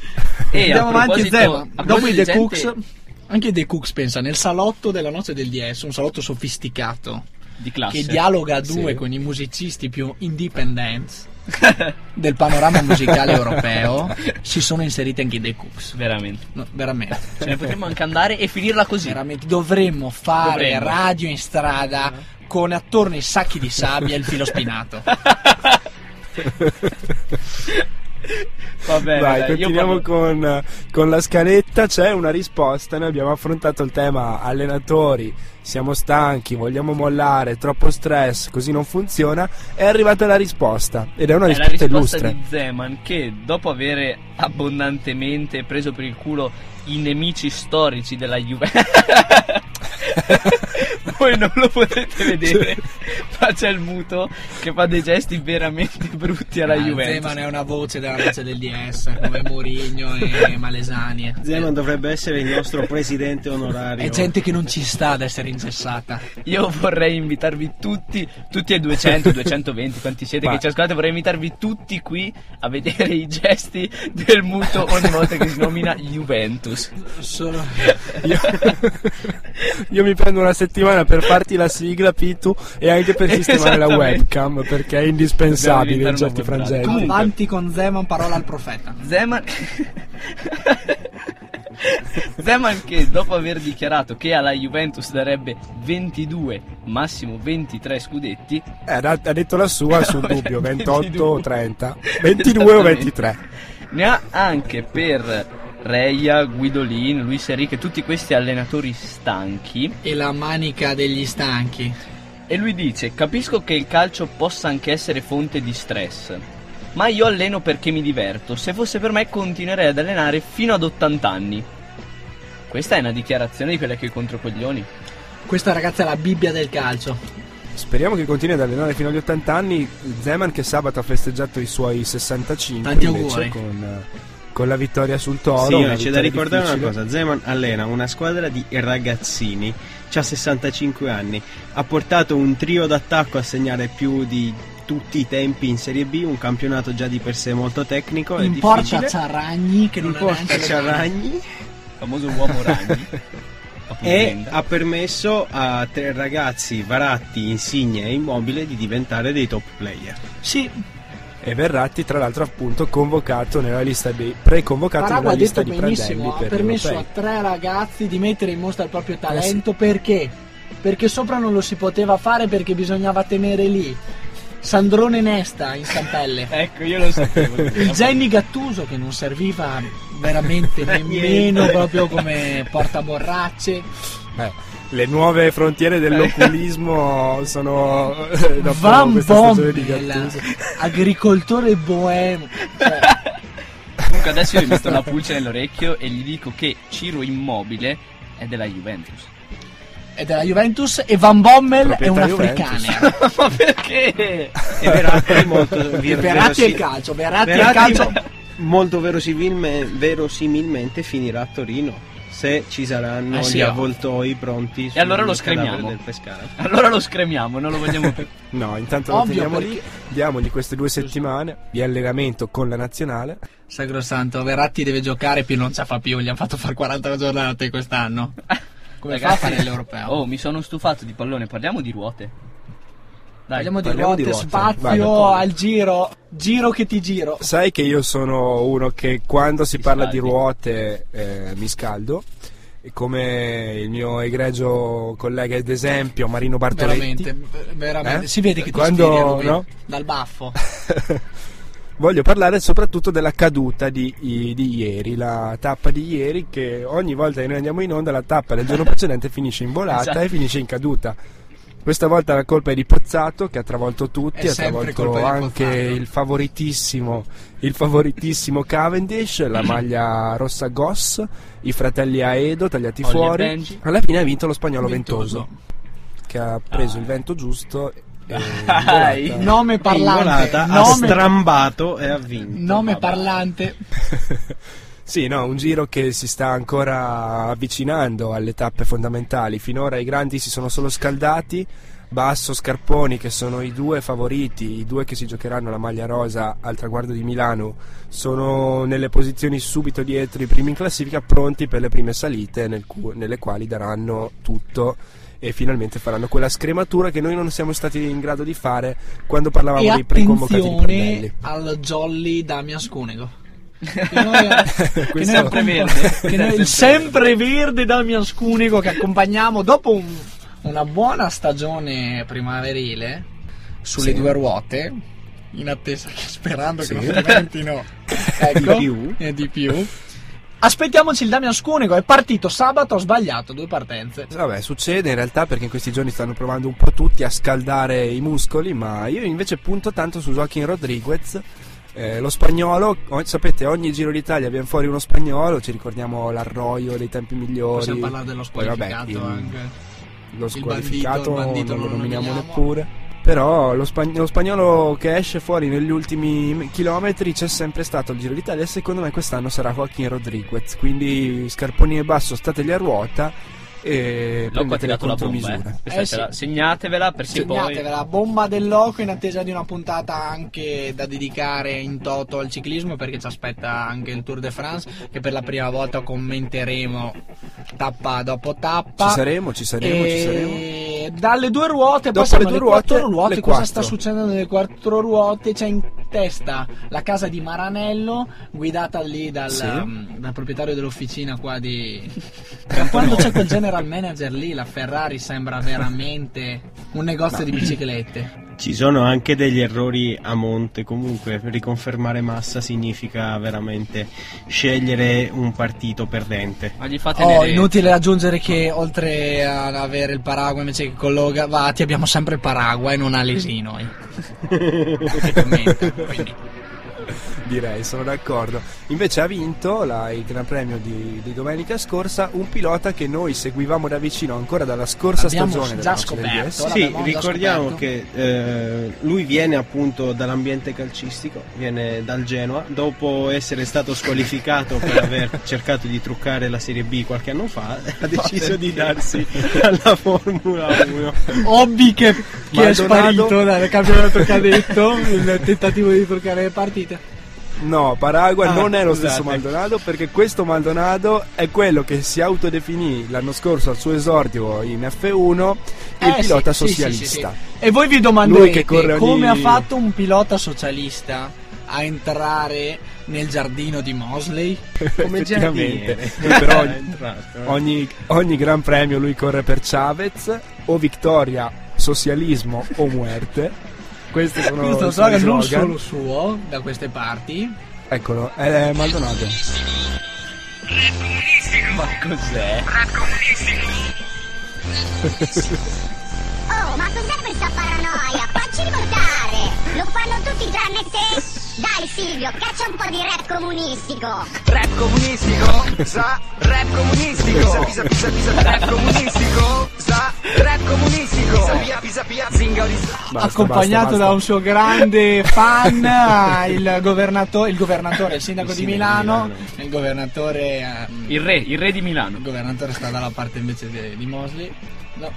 E Andiamo a avanti, proposito- Zema. a Dopo i The gente- Cooks, anche i The Cooks pensa nel salotto della noce del DS, un salotto sofisticato di classe. che dialoga a due Sì. con i musicisti più independent [laughs] del panorama musicale europeo. Si sono inseriti anche i The Cooks. Veramente. No, veramente. Ce ne potremmo anche andare e finirla così. Veramente dovremmo fare Dovremmo. radio in strada con attorno i sacchi di sabbia e il filo spinato. [laughs] Bene, Vai, dai, io continuiamo parlo- con, con la scaletta. C'è una risposta. Noi abbiamo affrontato il tema allenatori. Siamo stanchi, vogliamo mollare, troppo stress, così non funziona. È arrivata la risposta. Ed è una È la risposta risposta illustre. di Zeman che dopo aver abbondantemente preso per il culo i nemici storici della Juve [laughs] [laughs] Voi non lo potete vedere c'è il muto che fa dei gesti veramente brutti alla Ah, Juventus. Zeman è una voce della voce del DS, come Mourinho e [laughs] Malesani. Zeman dovrebbe essere il nostro presidente onorario. È gente che non ci sta ad essere incessata. Io vorrei invitarvi tutti, tutti ai 200, 220, quanti siete Ma- che ci ascoltate, vorrei invitarvi tutti qui a vedere i gesti del muto ogni volta che si nomina Juventus. Solo... Io, [laughs] io mi prendo una settimana per farti la sigla, Pitu, e anche per [laughs] sistemare la webcam, perché è indispensabile in certi frangenti. Avanti con Zeman, parola al profeta. [laughs] Zeman... [laughs] Zeman che dopo aver dichiarato che alla Juventus darebbe 22, massimo 23 scudetti, Eh, ha, ha detto la sua sul dubbio, 28 o 22. 30, 22 o 23. ne ha anche per Reia, Guidolin, Luis Enrique, tutti questi allenatori stanchi. E la manica degli stanchi. E lui dice: Capisco che il calcio possa anche essere fonte di stress. Ma io alleno perché mi diverto. Se fosse per me, continuerei ad allenare fino ad 80 anni. Questa è una dichiarazione di quelle che contro coglioni. Questa ragazza è la Bibbia del calcio. Speriamo che continui ad allenare fino agli 80 anni. Zeman che sabato ha festeggiato i suoi 65 Tanti invece auguri. con, eh, con la vittoria sul Toro. Sì, c'è da ricordare difficile. una cosa: Zeman allena una squadra di ragazzini, ha 65 anni, ha portato un trio d'attacco a segnare più di tutti i tempi in Serie B, un campionato già di per sé molto tecnico e In porta difficile. Ciarragni che non In porta Ciarragni Il famoso uomo ragni. [laughs] e ha permesso a tre ragazzi, Varatti, Insigne e Immobile, di diventare dei top player. Sì, E Verratti, tra l'altro, appunto convocato nella lista dei preconvocato Paragua nella lista di Prandelli ha per permesso a europei. tre ragazzi di mettere in mostra il proprio Eh talento perché? Perché sopra non lo si poteva fare perché bisognava tenere lì Sandrone Nesta in stampelle. [laughs] Ecco, io lo sapevo. Il Genni Gattuso che non serviva veramente [laughs] nemmeno proprio come portaborracce. Eh, le nuove frontiere dell'oculismo [laughs] sono [laughs] dopo Van questa stagione di Bommel, Gattuso. agricoltore boemo. Cioè, Comunque adesso io ho visto la pulce nell'orecchio e gli dico che Ciro Immobile è della Juventus. è della Juventus e Van Bommel è un africano. [laughs] Ma perché? E Verratti è molto Verratti è il calcio, Verratti è il calcio. molto verosimilme- verosimilmente finirà a Torino se ci saranno Eh sì, gli oh. avvoltoi pronti E allora lo scremiamo. del Pescara. [laughs] Allora lo scremiamo, non lo vogliamo più. [laughs] No, intanto lo Ovvio, teniamo perché- lì, diamogli queste due settimane di allenamento con la nazionale. Sacrosanto, Verratti deve giocare più non ce la fa più, gli hanno fatto fare 40 giornate quest'anno. [laughs] Come fa a Ragazzi, fare l'europeo? Oh, mi sono stufato di pallone, parliamo di ruote. Dai, Parliamo di parliamo ruote, di ruote. spazio Vai, al giro, giro che ti giro. Sai che io sono uno che quando si parla di scaldi. ruote eh, mi scaldo. E come il mio egregio collega ad esempio Marino Bartoletti Veramente, veramente. Eh? Si vede che ti Quando- lui, no? dal baffo. [laughs] Voglio parlare soprattutto della caduta di, di ieri, la tappa di ieri che ogni volta che noi andiamo in onda la tappa del giorno [laughs] precedente finisce in volata Esatto. e finisce in caduta. Questa volta la colpa è di Pozzato che ha travolto tutti, È ha travolto anche il favoritissimo, il favoritissimo Cavendish, la maglia rossa Goss, i fratelli Aedo tagliati Olli e fuori. Benji. Alla fine ha vinto lo spagnolo Ventoso. Ventoso, che ha preso il vento giusto [laughs] volata- Nome parlante. volata ha Nome, strambato e ha vinto. nome Vabbè. parlante. [laughs] Sì, no, un giro che si sta ancora avvicinando alle tappe fondamentali. Finora i grandi si sono solo scaldati. Basso, Scarponi, che sono i due favoriti, i due che si giocheranno la maglia rosa al traguardo di Milano, sono nelle posizioni subito dietro i primi in classifica, pronti per le prime salite nel cu- nelle quali daranno tutto e finalmente faranno quella scrematura che noi non siamo stati in grado di fare quando parlavamo E dei preconvocati di Prandelli. al Jolly Damian Scunego. Che noi, [laughs] che noi Sempreverde. che noi- il sempreverde [laughs] Damian Scunego che accompagniamo dopo un- una buona stagione primaverile sulle Sì. due ruote in attesa che sperando Sì. che non diventino [laughs] ecco, Di più. di più aspettiamoci il Damian Scunego è partito sabato ho sbagliato due partenze Vabbè, succede in realtà perché in questi giorni stanno provando un po' tutti a scaldare i muscoli, ma io invece punto tanto su Joaquin Rodriguez. Eh, lo spagnolo, sapete, ogni Giro d'Italia viene fuori uno spagnolo, ci ricordiamo l'arroio dei tempi migliori. possiamo parlare dello Poi, vabbè, squalificato il- anche lo squalificato bandito- non lo nominiamo nominiamo. neppure. Però lo, spag- lo spagnolo che esce fuori negli ultimi chilometri c'è sempre stato il Giro d'Italia e secondo me quest'anno sarà Joaquin Rodriguez. Quindi scarponi e basso, stateli a ruota e L'ho prendete le tirato la bomba, eh. Eh, sì. Segnatevela perché poi... Segnatevela, bomba del loco in attesa di una puntata anche da dedicare in toto al ciclismo perché ci aspetta anche il Tour de France che per la prima volta commenteremo tappa dopo tappa. Ci saremo, ci saremo, ci saremo. E dalle due ruote Dopo le due quattro ruote, ruote. le Cosa quattro. sta succedendo nelle quattro ruote? C'è in testa la casa di Maranello guidata lì dal, Sì. um, dal proprietario dell'officina qua di... [laughs] Quando c'è quel general manager lì la Ferrari sembra veramente un negozio di biciclette. Ci sono anche degli errori a monte, comunque riconfermare massa significa veramente scegliere un partito perdente. Ma gli fate Oh, le- inutile aggiungere che oltre ad avere il Paraguay invece che con Logavati abbiamo sempre il Paraguay e non Alesi noi. [laughs] Commenta, quindi. Direi, sono d'accordo. Invece ha vinto la- il Gran Premio di, di domenica scorsa un pilota che noi seguivamo da vicino ancora dalla scorsa Abbiamo stagione. della già scoperto. Sì, ricordiamo scoperto. che eh, lui viene appunto dall'ambiente calcistico, viene dal Genoa, dopo essere stato squalificato per [laughs] aver cercato di truccare la Serie B qualche anno fa, ha deciso di darsi alla Formula 1. Hobby che, che è sparito dal campionato cadetto il tentativo di truccare le partite. No, Paragua Ah, non è lo scusate. stesso Maldonado perché questo Maldonado è quello che si autodefinì l'anno scorso al suo esordio in F1 il Eh, pilota sì, socialista. sì, sì. E voi vi domanderete corre ogni- come ha fatto un pilota socialista a entrare nel giardino di Mosley? [laughs] Come giardiniere. Però [laughs] ogni, ogni, ogni gran premio lui corre per Chavez o vittoria, socialismo o muerte. Questi sono Questo i so suoi che non slogan. solo suo da queste parti. Eccolo, è Maldonado. Ma cos'è? [laughs] Oh, ma cos'è questa paranoia? Facci riportare! Lo fanno tutti tranne te! Dai Silvio, caccia un po' di rap comunistico! Rap comunistico, sa, rap comunistico, pisa pisa pisa pisa, rap comunistico, sa, rap comunistico, pisa pia pisa pia, zinga di Basta, accompagnato basta, da un suo grande fan, [laughs] il governatore, il, governatore, il sindaco Il di sindaco di Milano, Milano. il governatore, ehm, Il re, il re di Milano. il governatore sta dalla parte invece di, di Mosley. No.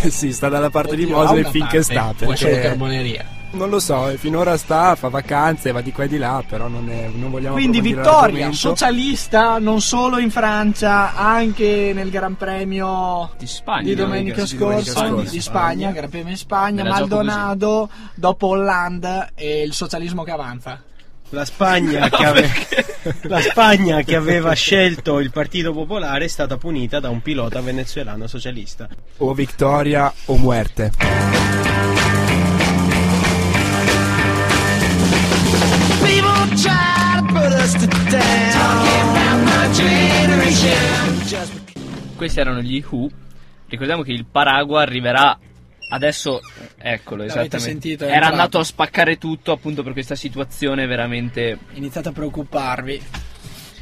[laughs] sì, sta dalla parte di Oddio, Mosley ha una finché parte, sta. o è solo Perché carboneria. Non lo so, eh, finora sta, fa vacanze, va di qua e di là, però non, è, non vogliamo Quindi vittoria socialista non solo in Francia, anche nel Gran Premio Di Spagna. di domenica di domenica scorsa scorsa. di Spagna, Gran Premio in Spagna, Maldonado dopo Hollande e il socialismo che avanza. La Spagna, [laughs] che ave- la Spagna che aveva scelto il Partito Popolare è stata punita da un pilota venezuelano socialista. O vittoria o muerte. Questi erano gli Who. Ricordiamo che il Paragua arriverà adesso. Eccolo, L'avete esattamente. sentito, Era entrato. andato a spaccare tutto appunto per questa situazione veramente. Iniziate a preoccuparvi.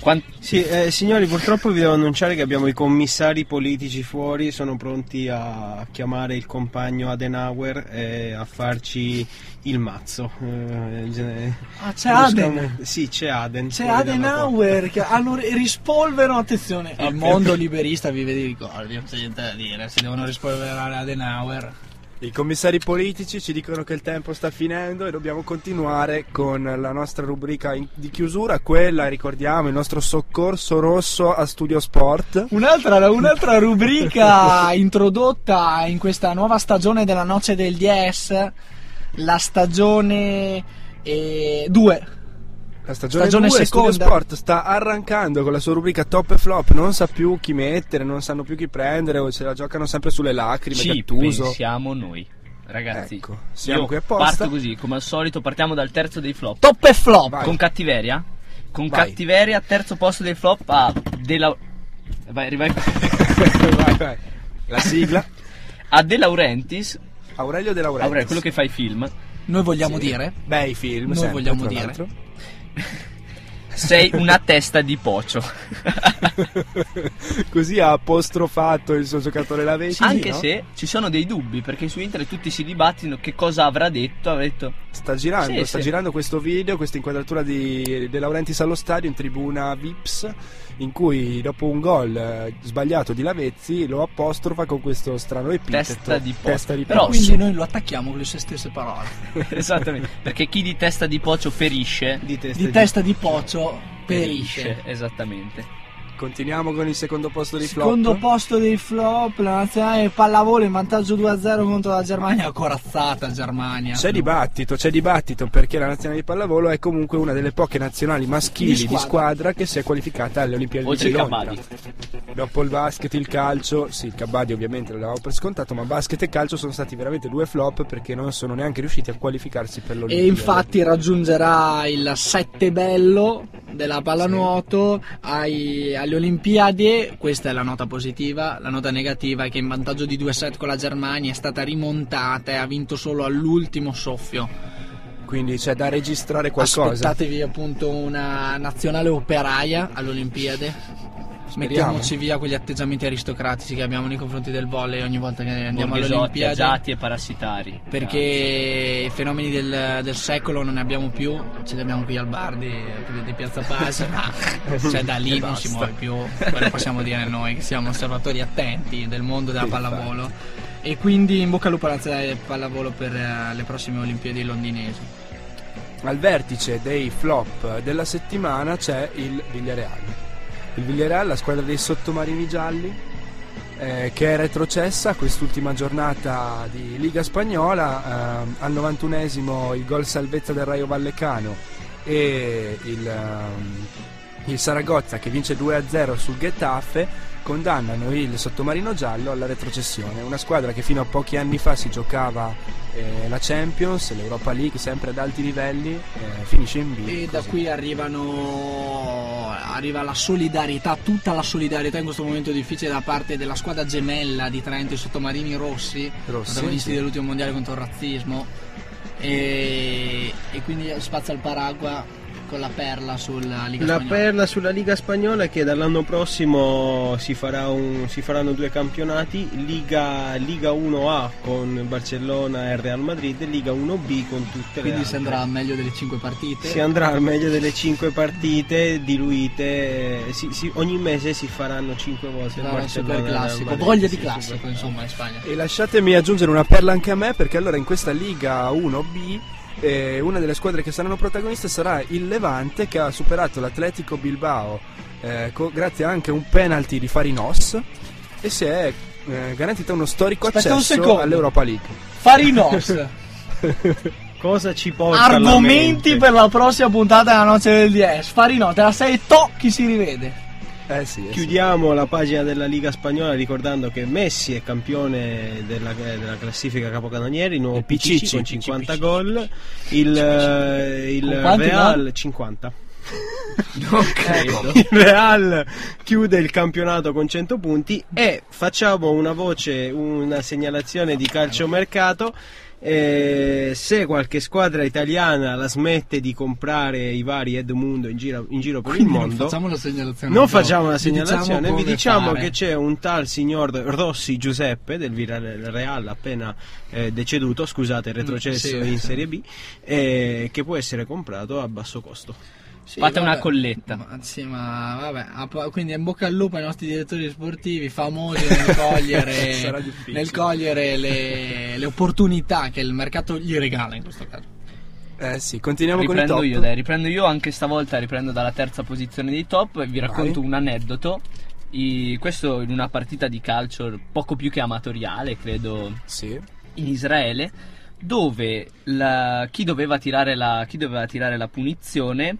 Quan- Sì, eh, signori, purtroppo vi devo annunciare che abbiamo i commissari politici fuori, sono pronti a chiamare il compagno Adenauer e a farci il mazzo. Eh, Ah, c'è Aden. Buscano- Sì, c'è Aden. C'è Adenauer che hanno rispolverano attenzione. Il mondo liberista vive di ricordi, non c'è niente da dire. Si devono rispolverare Adenauer. I commissari politici ci dicono che il tempo sta finendo e dobbiamo continuare con la nostra rubrica in- di chiusura, quella, ricordiamo, il nostro soccorso rosso a Studio Sport. Un'altra, un'altra rubrica [laughs] introdotta in questa nuova stagione della Noce del DS, la stagione 2. La stagione, Stagione 2 Studio seconda. Sport sta arrancando con la sua rubrica top e flop, non sa più chi mettere, non sanno più chi prendere, o se la giocano sempre sulle lacrime, Ci Gattuso. pensiamo noi. Ragazzi, Ecco, siamo qui apposta. parto così, come al solito, partiamo dal terzo dei flop. Top e flop. Vai. Con cattiveria? Con Vai. cattiveria, terzo posto dei flop a De, La- vai, vai. [laughs] vai, vai. La sigla. a De Laurentiis, Aurelio De Laurentiis. Aurelio, quello che fa i film. Noi vogliamo Sì. dire. Bei film, Noi sempre, vogliamo tra dire. l'altro. [laughs] Sei una testa di pocio. [laughs] Così ha apostrofato il suo giocatore Lavezzi. Anche no? se ci sono dei dubbi, perché su internet tutti si dibattono che cosa avrà detto. Ha detto Sta girando, Sì, sta sì. girando questo video, questa inquadratura di De Laurentiis allo stadio in tribuna Vips, in cui dopo un gol eh, sbagliato di Lavezzi lo apostrofa con questo strano epiteto. Testa di pocio. Testa di Però pocio. Quindi noi lo attacchiamo con le sue stesse parole. [laughs] Esattamente. Perché chi di testa di pocio ferisce, Di testa Di di- testa di pocio perisce. Esattamente. Continuiamo con il secondo posto di Secondo flop. posto dei flop, la nazionale di pallavolo in vantaggio 2-0 contro la Germania, corazzata Germania. C'è dibattito, c'è dibattito perché la nazionale di pallavolo è comunque una delle poche nazionali maschili Di di squadra. squadra, che si è qualificata alle Olimpiadi Oggi di Londra. Dopo il basket, il calcio, sì, il kabaddi ovviamente lo davamo per scontato, ma basket e calcio sono stati veramente due flop perché non sono neanche riusciti a qualificarsi per E l'Olimpiade. infatti raggiungerà il 7 bello della pallanuoto ai- alle Olimpiadi. Questa è la nota positiva. La nota negativa è che in vantaggio di 2 set con la Germania è stata rimontata e ha vinto solo all'ultimo soffio. Quindi c'è da registrare qualcosa. Aspettatevi appunto una nazionale operaia alle Olimpiadi. Mettiamoci via quegli atteggiamenti aristocratici che abbiamo nei confronti del volley ogni volta che andiamo alle Borghesotti, Olimpiadi. agiati e parassitari. Perché i fenomeni del, del secolo non ne abbiamo più, ce li abbiamo qui al bar di, di Piazza Paz, ma [laughs] cioè da lì non si muove più, quello possiamo dire noi che siamo osservatori attenti del mondo della Sì, pallavolo. E quindi in bocca al lupo alla pallavolo per eh, le prossime Olimpiadi londinesi. Al vertice dei flop della settimana c'è il Villarreal. Il Villarreal, la squadra dei sottomarini gialli, eh, che è retrocessa quest'ultima giornata di Liga Spagnola. ehm, al 91esimo il gol salvezza del Raio Vallecano e il, ehm, il Saragozza che vince 2-0 sul Getafe condannano il sottomarino giallo alla retrocessione. Una squadra che fino a pochi anni fa si giocava eh, la Champions, l'Europa League, sempre ad alti livelli, eh, finisce in B. E da così. qui arrivano arriva la solidarietà, tutta la solidarietà in questo momento difficile da parte della squadra gemella di Trento, i sottomarini rossi, Rossi, protagonisti sì. dell'ultimo mondiale contro il razzismo. E, e quindi spazza il paragua con la perla sulla Liga La Spagnola. perla sulla Liga Spagnola è che dall'anno prossimo si, farà un- si faranno due campionati, Liga, Liga 1A con Barcellona e Real Madrid e Liga 1B con tutte le Quindi si andrà meglio delle 5 partite. Si andrà al meglio delle 5 partite diluite, si- si- ogni mese si faranno 5 volte Sarà un Barcellona super classico, voglia di sì, classico insomma in Spagna. E lasciatemi aggiungere una perla anche a me perché allora in questa Liga 1B eh, una delle squadre che saranno protagoniste sarà il Levante che ha superato l'Atletico Bilbao eh, co- grazie anche a un penalty di Farinos e si è eh, garantita uno storico Aspetta un accesso secondo. all'Europa League. Farinos, [laughs] Cosa ci porta argomenti per la prossima puntata della noce del DS. Farinos, te la sei to chi si rivede. Eh sì, eh sì. Chiudiamo la pagina della Liga Spagnola ricordando che Messi è campione della, eh, della classifica capocannonieri, nuovo Il PCC Pichichi, con Pichichi, 50 Pichichi. gol, il, eh, il Real 50. [laughs] [laughs] Non credo. Il Real chiude il campionato con 100 punti e facciamo una voce, una segnalazione di calciomercato. Eh, se qualche squadra italiana la smette di comprare i vari Edmundo in giro, in giro per il Quindi non mondo, facciamo la segnalazione. non dopo. facciamo la Vi diciamo segnalazione, vi come diciamo fare. che c'è un tal signor Rossi Giuseppe del Villarreal appena eh, deceduto, scusate, retrocesso Mm, sì, in sì. Serie B, eh, che può essere comprato a basso costo. Sì, Fate una vabbè. colletta. Ma, sì, ma vabbè, quindi in bocca al lupo ai nostri direttori sportivi famosi nel [laughs] cogliere, nel cogliere le, le opportunità che il mercato gli regala in questo caso. Eh sì, continuiamo riprendo con i io, top. dai, riprendo io anche stavolta, riprendo dalla terza posizione dei top e vi racconto un aneddoto. I- questo in una partita di calcio poco più che amatoriale, credo, Sì. in Israele, dove la- chi, doveva tirare la, chi doveva tirare la punizione,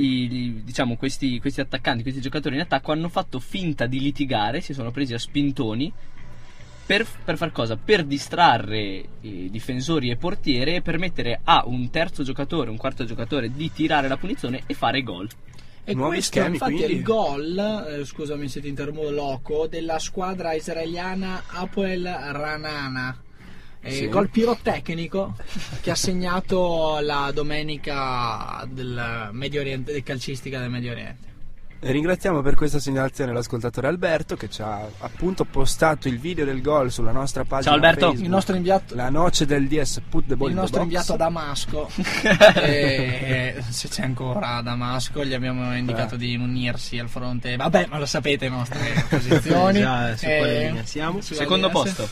i- diciamo questi, questi attaccanti, questi giocatori in attacco hanno fatto finta di litigare, si sono presi a spintoni. Per, per far cosa? Per distrarre i difensori e portiere e permettere a un terzo giocatore, un quarto giocatore di tirare la punizione e fare gol. E Nuovi questo schemi, infatti è quindi? il gol, eh, scusami se ti interrompo loco, della squadra israeliana Apoel Ranana. E Sì. Gol pirotecnico che ha segnato la domenica del Medio Oriente, del calcistica del Medio Oriente. E ringraziamo per questa segnalazione l'ascoltatore Alberto che ci ha appunto postato il video del gol sulla nostra pagina Ciao, Alberto. Facebook. Il nostro inviato, La noce del DS Put the ball il in the nostro inviato a Damasco, [laughs] e, se c'è ancora a Damasco, gli abbiamo indicato Eh. di unirsi al fronte. Vabbè, ma lo sapete le nostre [laughs] posizioni. Già, su quale Eh, linea siamo? sulla Secondo linea- posto.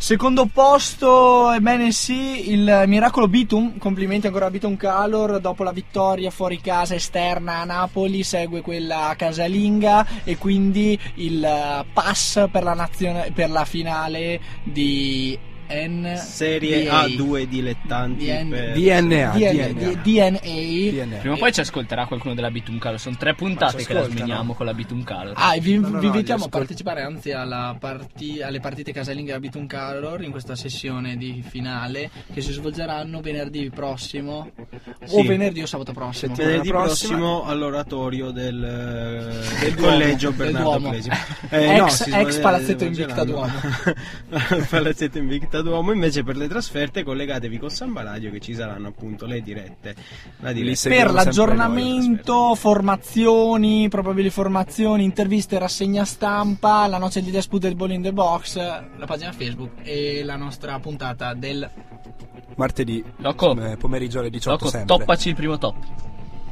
Secondo posto, ebbene sì, il Miracolo Bitum, complimenti ancora a Bitum Calor, dopo la vittoria fuori casa esterna a Napoli segue quella casalinga. E quindi il eh, pass per la, nazione- per la finale di N Serie DA. A2 dilettanti DN per... DNA, DNA, DNA. DNA. DNA. Prima o poi ci ascolterà qualcuno della Bitum Color. Sono tre puntate che la sminiamo con la Bitum Color. Ah, e vi, No, no, vi no, invitiamo gli a partecipare anzi alla parti- alle partite casalinghe a Bitum Calor in questa sessione di finale che si svolgeranno venerdì prossimo o Sì. venerdì o sabato prossimo. Venerdì prossimo all'oratorio del, eh, del Duomo, collegio [laughs] Bernardo Duomo. Clesio. Ex- ex Palazzetto Invicta Palazzetto Invicta Duomo. Invece per le trasferte collegatevi con Samba Radio che ci saranno appunto le dirette. La diretta. per l'aggiornamento, formazioni, probabili formazioni, interviste, rassegna stampa, la noce di Desput del Ball in the Box, la pagina Facebook e la nostra puntata del noi. Martedì Loco. eh, pomeriggio alle 18 Loco, sempre. toppaci il primo top.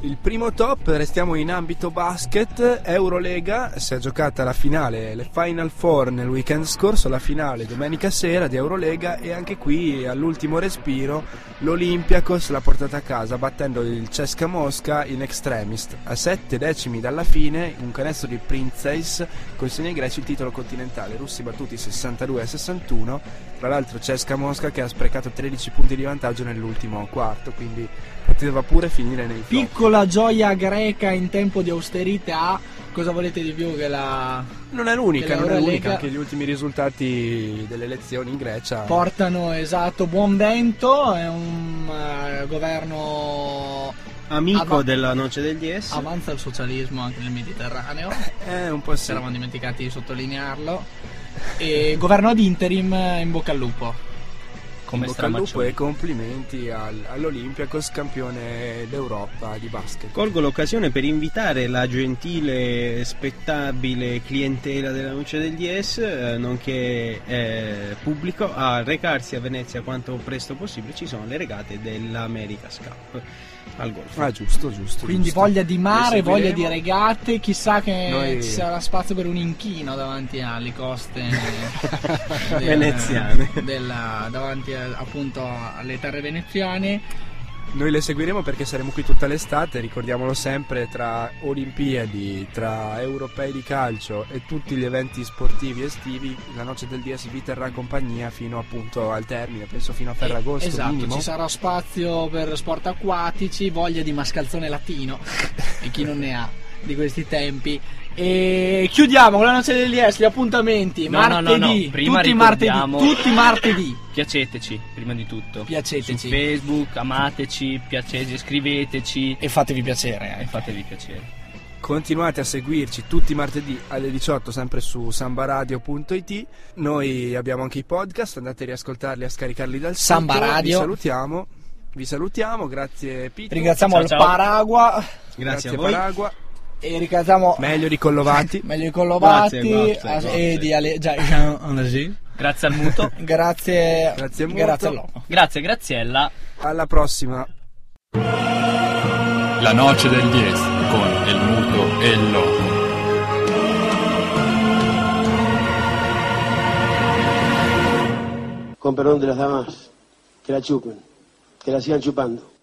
Il primo top, restiamo in ambito basket, Eurolega, si è giocata la finale, le Final Four nel weekend scorso, la finale domenica sera di Eurolega e anche qui all'ultimo respiro l'Olympiakos l'ha portata a casa battendo il Cesca Mosca in extremis. A 7 decimi dalla fine un canestro di Princess consegna ai greci il titolo continentale, russi battuti 62 a 61, tra l'altro Cesca Mosca che ha sprecato 13 punti di vantaggio nell'ultimo quarto, quindi poteva pure finire nei flop. piccola gioia greca in tempo di austerità. Cosa volete di più che la Non è l'unica, non è l'unica, anche gli ultimi risultati delle elezioni in Grecia. portano esatto buon vento? È un eh, governo Amico Ava- della noce del DS. avanza il socialismo anche nel Mediterraneo. [laughs] Eh, un po' Ci sì. eravamo dimenticati di sottolinearlo. E governo ad interim in bocca al lupo. Come bocca al lupo e complimenti al- all'Olympiakos, campione d'Europa di basket. Colgo l'occasione per invitare la gentile, spettabile clientela della Noce del DS, eh, nonché eh, pubblico, a recarsi a Venezia quanto presto possibile. Ci sono le regate dell'America's Cup al golf. Ah, giusto, giusto. Quindi giusto. voglia di mare, voglia di regate, chissà che Noi- ci sarà spazio per un inchino davanti alle coste del- [laughs] Veneziane. della- davanti a- appunto alle terre veneziane. Noi le seguiremo perché saremo qui tutta l'estate, ricordiamolo sempre, tra Olimpiadi, tra europei di calcio e tutti gli eventi sportivi estivi, la noce del DS vi terrà compagnia fino appunto al termine, penso fino a Ferragosto esatto, minimo. ci sarà spazio per sport acquatici, voglia di mascalzone latino [laughs] e chi non ne ha di questi tempi. E chiudiamo con la noce dell'IS, gli appuntamenti, No, no, no, martedì, no, prima tutti martedì, tutti martedì. [laughs] Piaceteci, prima di tutto. Piaceteci. Su Facebook, amateci, piacete, scriveteci E fatevi piacere. e eh. fatevi piacere. Continuate a seguirci tutti i martedì alle 18 sempre su sambaradio.it. Noi abbiamo anche i podcast, andate a riascoltarli, a scaricarli dal sito. Samba Radio. Vi salutiamo. Vi salutiamo, grazie Pito. Ringraziamo Ciao, il ciao. Paragua Grazie, a voi. Paragua. E ringraziamo Meglio ricollovati. [laughs] meglio i Collovati Grazie, grazie, e di Ale, già. Grazie al muto. [laughs] Grazie, Grazie molto. grazie all'uomo. Grazie Graziella. Alla prossima. La noce del 10 con il muto e il loco. Con perdón de las damas, que la chupen, que la sigan chupando.